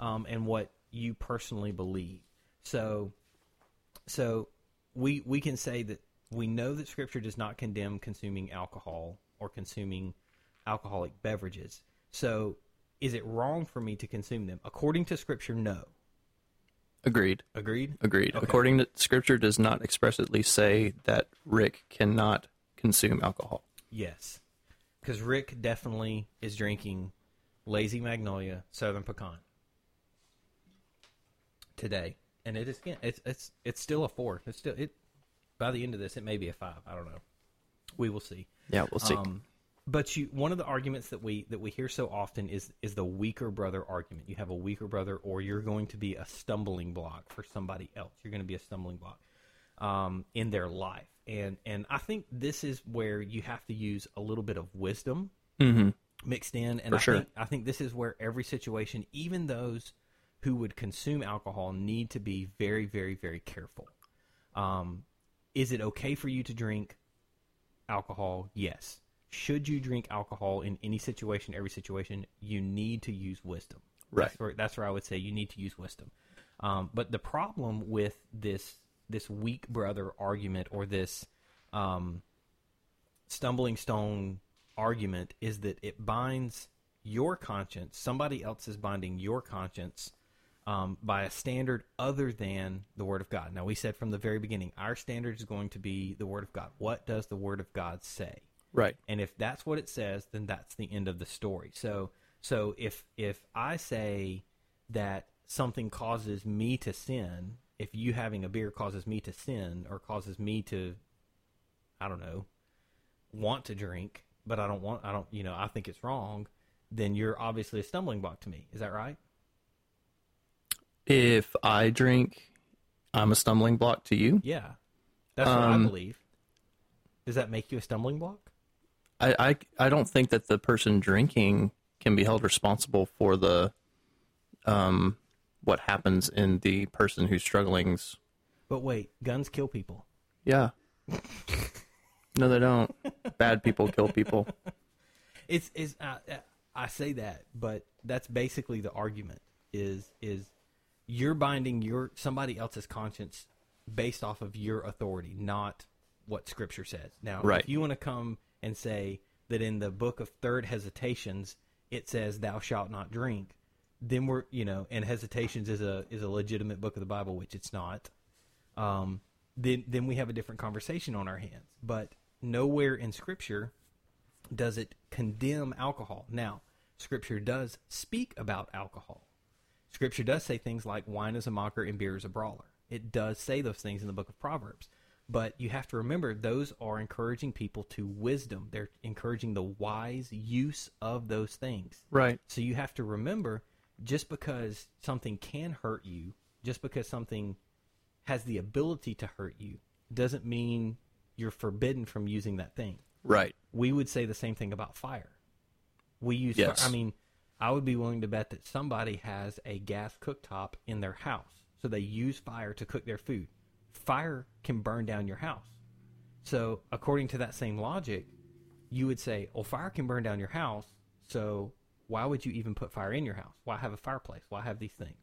um, and what you personally believe. So so we we can say that we know that Scripture does not condemn consuming alcohol or consuming alcoholic beverages. So is it wrong for me to consume them? According to Scripture, no. Agreed. Agreed. Agreed. Okay. According to scripture does not expressly say that Rick cannot consume alcohol. Yes, because Rick definitely is drinking Lazy Magnolia Southern Pecan today, and it is again. It's it's it's still a four. It's still it. By the end of this, it may be a five. I don't know. We will see. Yeah, we'll see. Um, but you, one of the arguments that we that we hear so often is is the weaker brother argument. You have a weaker brother, or you're going to be a stumbling block for somebody else. You're going to be a stumbling block um, in their life, and and I think this is where you have to use a little bit of wisdom mixed in. And For I sure. think I think this is where every situation, even those who would consume alcohol, need to be very, very, very careful. Um, is it okay for you to drink alcohol? Yes. Should you drink alcohol in any situation, every situation? You need to use wisdom. Right. That's where, that's where I would say you need to use wisdom. Um, but the problem with this this weak brother argument or this um, stumbling stone argument is that it binds your conscience. Somebody else is binding your conscience um, by a standard other than the Word of God. Now, we said from the very beginning, our standard is going to be the Word of God. What does the Word of God say? Right. And if that's what it says, then that's the end of the story. So, so if if I say that something causes me to sin, if you having a beer causes me to sin or causes me to, I don't know, want to drink, but I don't want, I don't, you know, I think it's wrong, then you're obviously a stumbling block to me. Is that right? If I drink, I'm a stumbling block to you. Yeah, that's what I Um, believe. Does that make you a stumbling block? I, I I don't think that the person drinking can be held responsible for the um what happens in the person who's struggling's But wait, guns kill people. yeah. no, they don't. Bad people kill people. It's is uh, uh, I say that, but that's basically the argument. Is is you're binding your somebody else's conscience based off of your authority, not what Scripture says. Now, Right. if you want to come and say that in the book of Third Hesitations it says "Thou shalt not drink," then we're you know, and Hesitations is a is a legitimate book of the Bible, which it's not. Um, then then we have a different conversation on our hands. But nowhere in Scripture does it condemn alcohol. Now, Scripture does speak about alcohol. Scripture does say things like wine is a mocker and beer is a brawler. It does say those things in the book of Proverbs. But you have to remember those are encouraging people to wisdom. They're encouraging the wise use of those things. Right. So you have to remember just because something can hurt you, just because something has the ability to hurt you, doesn't mean you're forbidden from using that thing Right. we would say the same thing about fire. We use Yes. fire. I mean, I would be willing to bet that somebody has a gas cooktop in their house. So they use fire to cook their food. Fire can burn down your house. So, according to that same logic, you would say, "Oh, fire can burn down your house. So, why would you even put fire in your house? Why have a fireplace? Why have these things?"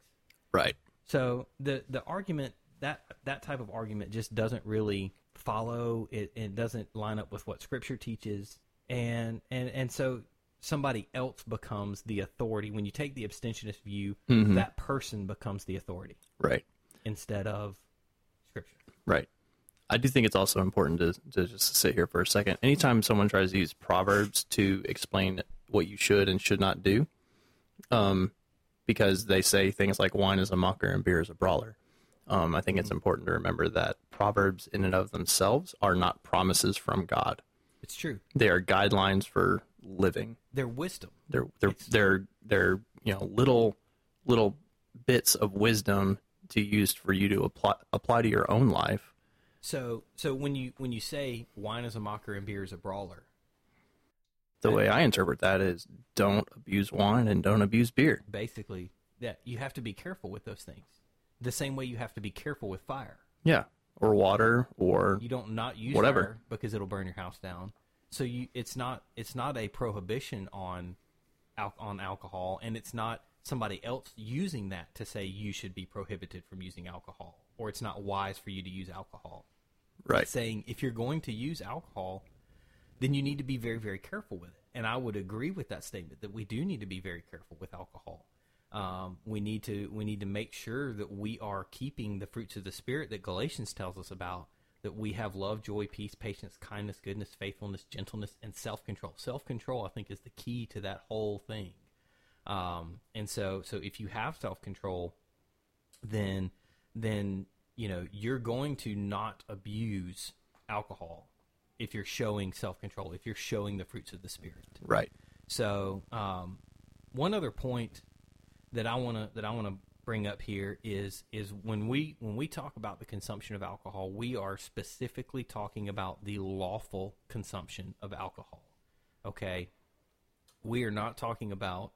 Right. So the the argument that that type of argument just doesn't really follow. It it doesn't line up with what Scripture teaches, and and and so somebody else becomes the authority. When you take the abstentionist view, mm-hmm. that person becomes the authority Right. instead of Scripture. Right. I do think it's also important to, to just sit here for a second. Anytime someone tries to use Proverbs to explain what you should and should not do, um, because they say things like wine is a mocker and beer is a brawler, um, I think it's important to remember that Proverbs in and of themselves are not promises from God. It's true. They are guidelines for living. They're wisdom. They're they're they're they're you know little little bits of wisdom to use for you to apply apply to your own life. So so when you when you say wine is a mocker and beer is a brawler, The way I interpret that is don't abuse wine and don't abuse beer. basically that you have to be careful with those things. The same way you have to be careful with fire. Yeah. Or water or You don't not use Whatever. fire because it'll burn your house down. So you it's not it's not a prohibition on al- on alcohol and it's not somebody else using that to say you should be prohibited from using alcohol or it's not wise for you to use alcohol. right. It's saying if you're going to use alcohol then you need to be very very careful with it. And I would agree with that statement that we do need to be very careful with alcohol. Um, we need to we need to make sure that we are keeping the fruits of the spirit that Galatians tells us about. That we have love, joy, peace, patience, kindness, goodness, faithfulness, gentleness, and self control. Self control, I think, is the key to that whole thing. Um, and so, so if you have self control, then then you know you're going to not abuse alcohol if you're showing self control. If you're showing the fruits of the spirit. Right. So, um, one other point that I want to that I want to bring up here is is when we when we talk about the consumption of alcohol, we are specifically talking about the lawful consumption of alcohol. Okay, we are not talking about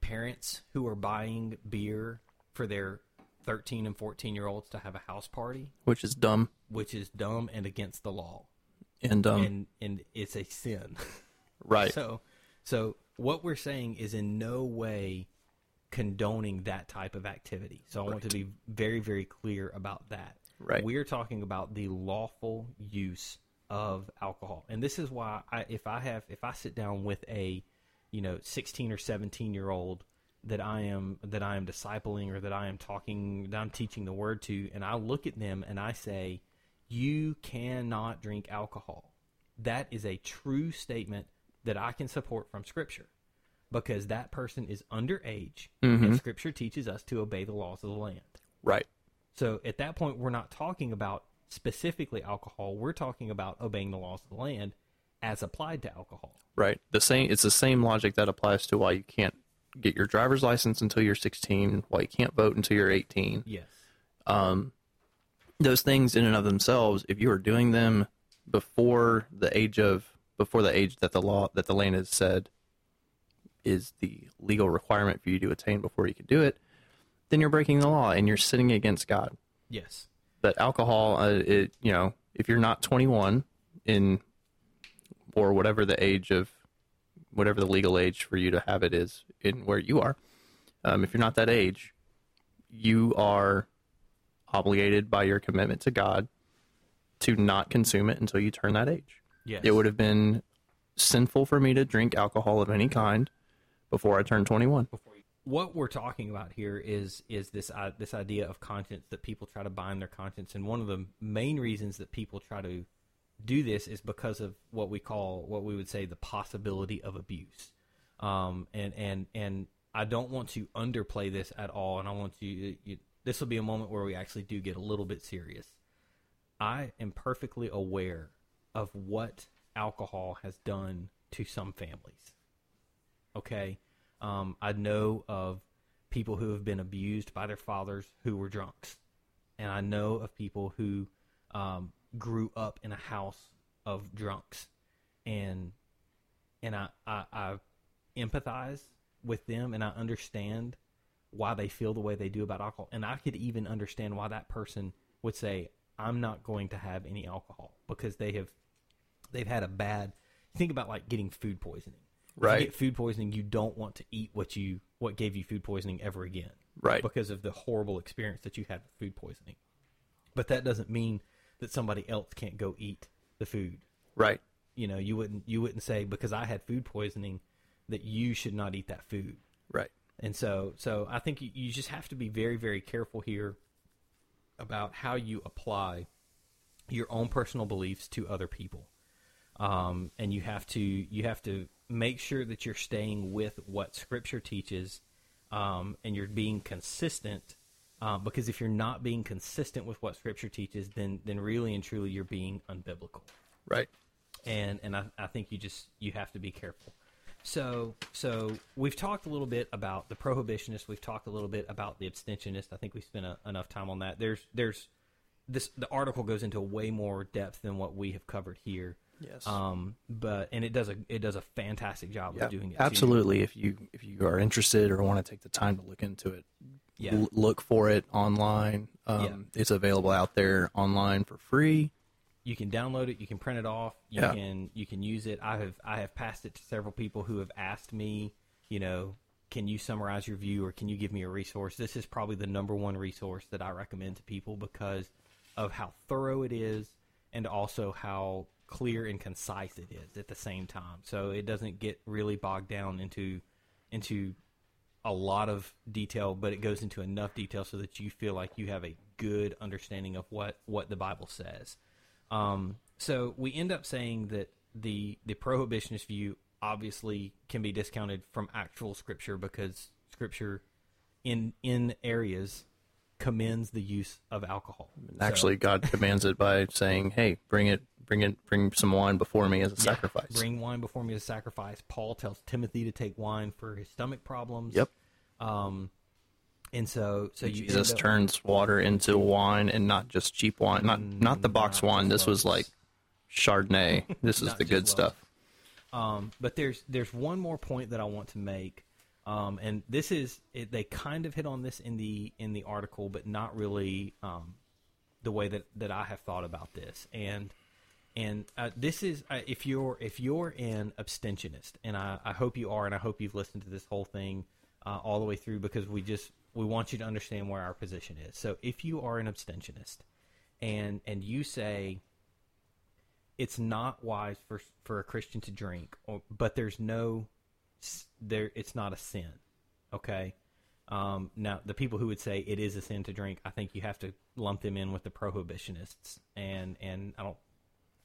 parents who are buying beer for their 13 and 14 year olds to have a house party, Which is dumb which is dumb and against the law, and um and and it's a sin. right. So, so what we're saying is in no way condoning that type of activity. So I want to be very, very clear about that. Right. We are talking about the lawful use of alcohol, and this is why I, if I have, if I sit down with a, you know, sixteen or seventeen year old that I am that I am discipling or that I am talking, that I'm teaching the word to, and I look at them and I say, "You cannot drink alcohol." That is a true statement that I can support from Scripture because that person is underage and mm-hmm. Scripture teaches us to obey the laws of the land. right. So at that point, we're not talking about specifically alcohol. We're talking about obeying the laws of the land as applied to alcohol. Right. The same it's the same logic that applies to why you can't get your driver's license until you're 16, why you can't vote until you're 18. Yes. Um, Those things in and of themselves, if you are doing them before the age of before the age that the law that the land has said is the legal requirement for you to attain before you can do it, then you're breaking the law and you're sinning against God. Yes. But alcohol, uh, it you know, if you're not 21 in or whatever the age of whatever the legal age for you to have it is in where you are, um, if you're not that age, you are obligated by your commitment to God to not consume it until you turn that age. Yes. It would have been sinful for me to drink alcohol of any kind before I turned 21. what we're talking about here is is this uh, this idea of conscience that people try to bind their conscience, and one of the main reasons that people try to do this is because of what we call what we would say the possibility of abuse. Um, and and and I don't want to underplay this at all, and I want to. You, this will be a moment where we actually do get a little bit serious. I am perfectly aware of what alcohol has done to some families. Okay. Um, I know of people who have been abused by their fathers who were drunks. And I know of people who um, grew up in a house of drunks. And and I, I, I empathize with them and I understand why they feel the way they do about alcohol. And I could even understand why that person would say, I'm not going to have any alcohol because they have they've had a bad think about like getting food poisoning. If Right. you get food poisoning, you don't want to eat what you what gave you food poisoning ever again. Right. Because of the horrible experience that you had with food poisoning. But that doesn't mean that somebody else can't go eat the food. Right. You know, you wouldn't you wouldn't say because I had food poisoning that you should not eat that food. Right. And so, so I think you, you just have to be very, very careful here about how you apply your own personal beliefs to other people. Um, and you have to you have to make sure that you're staying with what Scripture teaches, um, and you're being consistent. Um, because if you're not being consistent with what Scripture teaches, then then really and truly you're being unbiblical Right. and and I, I think you just you have to be careful. So so we've talked a little bit about the prohibitionist. We've talked a little bit about the abstentionist. I think we spent a, enough time on that. There's there's this the article goes into way more depth than what we have covered here. Yes. Um, but and it does a it does a fantastic job Yeah, of doing it. too. absolutely. If you if you are interested or want to take the time to look into it, Yeah. l- look for it online. Um, Yeah. It's available out there online for free. You can download it you can print it off you Yeah. can you can use it i have i have passed it to several people who have asked me you know can you summarize your view or can you give me a resource this is probably the number one resource that i recommend to people because of how thorough it is and also how clear and concise it is at the same time so it doesn't get really bogged down into into a lot of detail, but it goes into enough detail so that you feel like you have a good understanding of what, what the Bible says. Um, so we end up saying that the the prohibitionist view obviously can be discounted from actual scripture because scripture in in areas commends the use of alcohol. So- Actually, God commands it by saying, "Hey, bring it, bring it, bring some wine before me as a Yeah, sacrifice." Bring wine before me as a sacrifice. Paul tells Timothy to take wine for his stomach problems. Yep. Um, and so so you Jesus up- turns water into wine, and not just cheap wine, not not the box not wine. This was like Chardonnay. This is the good stuff. Um, but there's there's one more point that I want to make, um, and this is it, they kind of hit on this in the in the article, but not really um, the way that, that I have thought about this. And and uh, this is uh, if you're if you're an abstentionist, and I, I hope you are, and I hope you've listened to this whole thing uh, all the way through because we just we want you to understand where our position is. So if you are an abstentionist, and and you say it's not wise for for a Christian to drink, or, but there's no there. It's not a sin. Okay. Um, now, the people who would say it is a sin to drink, I think you have to lump them in with the prohibitionists, and and I don't.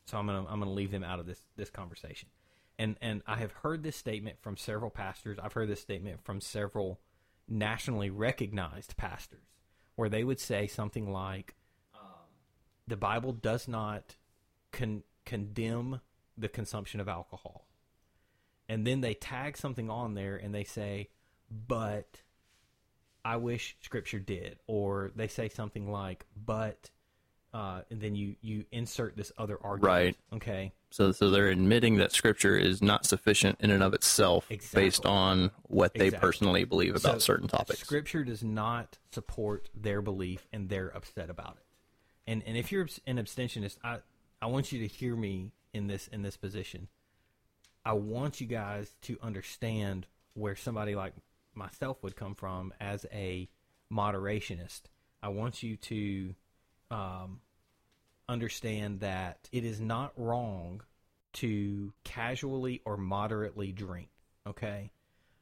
So I'm gonna I'm gonna leave them out of this this conversation. And and I have heard this statement from several pastors. I've heard this statement from several nationally recognized pastors, where they would say something like, um, "The Bible does not con- condemn the consumption of alcohol." And then they tag something on there and they say, but I wish Scripture did, or they say something like, but, uh, and then you you insert this other argument. Right. Okay. So, so they're admitting that Scripture is not sufficient in and of itself, Exactly. based on what they Exactly. personally believe about So, certain topics. Scripture does not support their belief, and they're upset about it. And and if you're an abstentionist, I I want you to hear me in this in this position. I want you guys to understand where somebody like myself would come from as a moderationist. I want you to um, understand that it is not wrong to casually or moderately drink. Okay,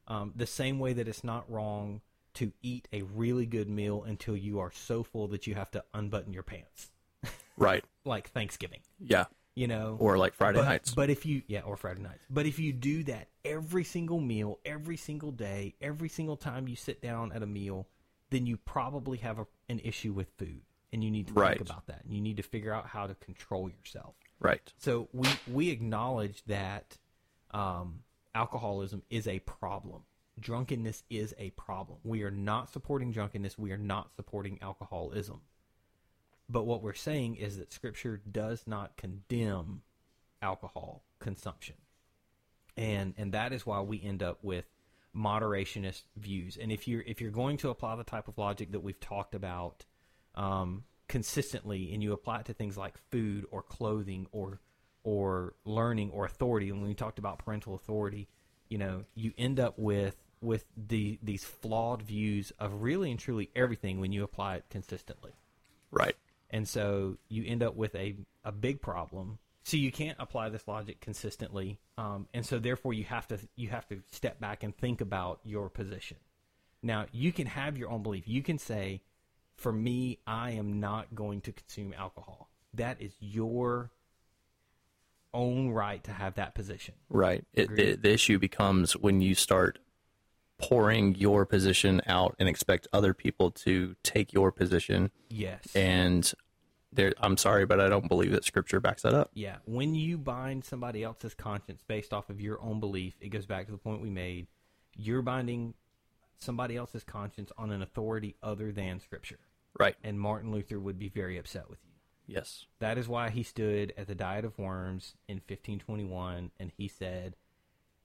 um, the same way that it's not wrong to eat a really good meal until you are so full that you have to unbutton your pants, right. like Thanksgiving. Yeah. You know, Or like Friday but, nights. But if you, yeah, or Friday nights. But if you do that every single meal, every single day, every single time you sit down at a meal, then you probably have a, an issue with food, and you need to Right. think about that. And you need to figure out how to control yourself. right. So we we acknowledge that um, alcoholism is a problem. Drunkenness is a problem. We are not supporting drunkenness. We are not supporting alcoholism. But what we're saying is that Scripture does not condemn alcohol consumption, and and that is why we end up with moderationist views. And if you're if you're going to apply the type of logic that we've talked about um, consistently, and you apply it to things like food or clothing or or learning or authority, and when we talked about parental authority, you know, you end up with with the these flawed views of really and truly everything when you apply it consistently. Right. and so you end up with a, a big problem. So you can't apply this logic consistently um, and so therefore you have to you have to step back and think about your position. Now you can have your own belief. You can say for me i am not going to consume alcohol that is your own right to have that position Right. It, the, the issue becomes when you start pouring your position out and expect other people to take your position. yes And there, I'm sorry, but I don't believe that Scripture backs that up. Yeah, when you bind somebody else's conscience based off of your own belief, it goes back to the point we made. You're binding somebody else's conscience on an authority other than Scripture. Right. And Martin Luther would be very upset with you. Yes. That is why he stood at the Diet of Worms in 1521 and he said,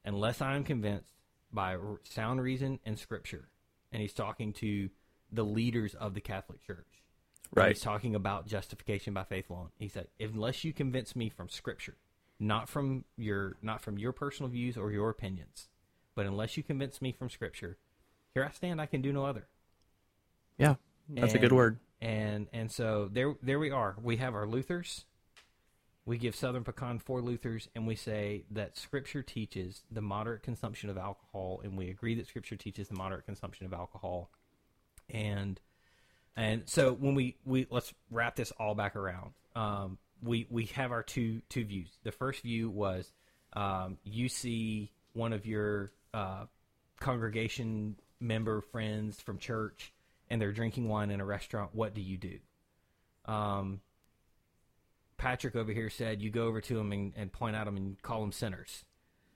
Unless I am convinced by sound reason and Scripture, and he's talking to the leaders of the Catholic Church. Right. He's talking about justification by faith alone. He said, "Unless you convince me from Scripture, not from your not from your personal views or your opinions, but unless you convince me from Scripture, here I stand. I can do no other." Yeah. That's a good word. And and so there there we are. We have our Luthers. We give Southern Pecan four Luthers, and we say that Scripture teaches the moderate consumption of alcohol, and we agree that Scripture teaches the moderate consumption of alcohol. And and so when we, we let's wrap this all back around. Um, we we have our two two views. The first view was um, you see one of your uh, congregation member friends from church, and they're drinking wine in a restaurant. What do you do? Um, Patrick over here said you go over to them and, and point at them and call them sinners.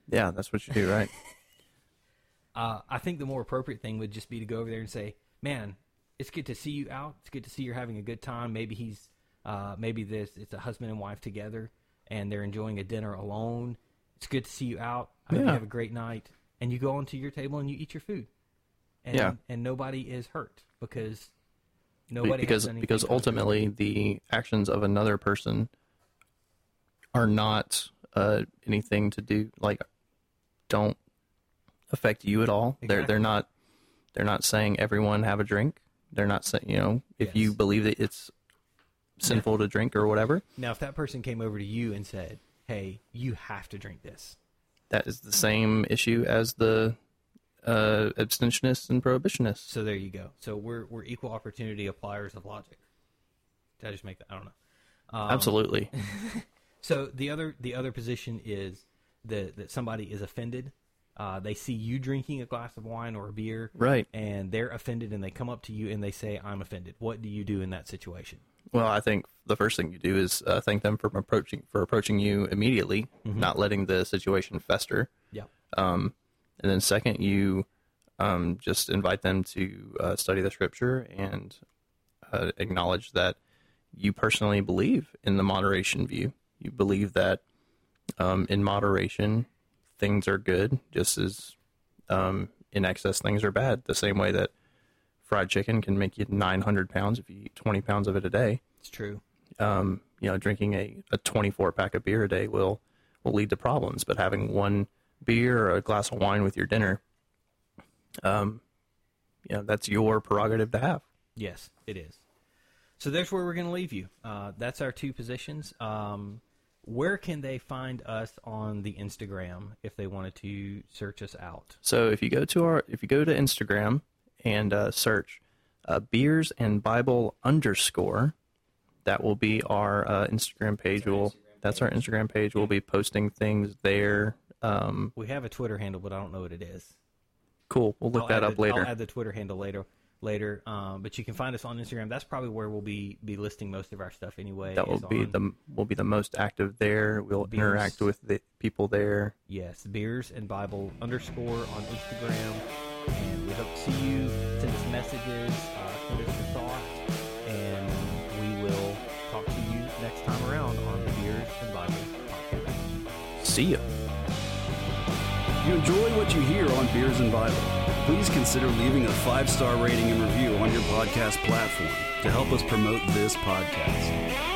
Yeah, that's what you do, right? Uh, I think the more appropriate thing would just be to go over there and say, "Man, it's good to see you out. It's good to see you're having a good time. Maybe he's, uh, maybe this it's a husband and wife together, and they're enjoying a dinner alone. It's good to see you out. I hope you have a great night." And you go onto your table and you eat your food, and Yeah. and nobody is hurt because nobody because because to do with it. ultimately the actions of another person are not uh, anything to do like don't affect you at all. They're they're not they're not saying everyone have a drink. They're not saying you know if you believe that it's sinful to drink or whatever. Now, if that person came over to you and said, "Hey, you have to drink this," That is the same issue as the uh, abstentionists and prohibitionists. So there you go. So we're we're equal opportunity appliers of logic. Did I just make that? I don't know. Um, Absolutely. So the other the other position is that that somebody is offended. Uh, they see you drinking a glass of wine or a beer, Right. And they're offended, and they come up to you and they say, "I'm offended." What do you do in that situation? Well, I think the first thing you do is uh, thank them for approaching for approaching you immediately, not letting the situation fester. Yeah. Um, and then second, you Um, just invite them to uh, study the scripture and uh, acknowledge that you personally believe in the moderation view. You believe that um, in moderation, things are good, just as um, in excess, things are bad. The same way that fried chicken can make you 900 pounds if you eat 20 pounds of it a day. It's true. Um, you know, drinking a, a 24 pack of beer a day will will lead to problems. But having one beer or a glass of wine with your dinner, um, you know, that's your prerogative to have. Yes, it is. So there's where we're going to leave you. Uh, that's our two positions. Um, where can they find us on the Instagram if they wanted to search us out? So if you go to our if you go to Instagram and uh, search uh, beers and Bible underscore, that will be our uh, Instagram page. We'll that's our Instagram page. We'll be posting things there. Um, We have a Twitter handle, but I don't know what it is. cool. We'll look I'll that up the- later. I'll add the Twitter handle later. Later, um, but you can find us on Instagram. That's probably where we'll be be listing most of our stuff anyway. that will be on- the will be the most active there. We'll Beers. interact with the people there. Yes, beers and Bible underscore on Instagram. And we hope to see you. Send us messages, uh, send us your thoughts, and we will talk to you next time around on the Beers and Bible podcast. See ya. If you enjoy what you hear on Beers and Bible, please consider leaving a five star rating and review on your podcast platform to help us promote this podcast.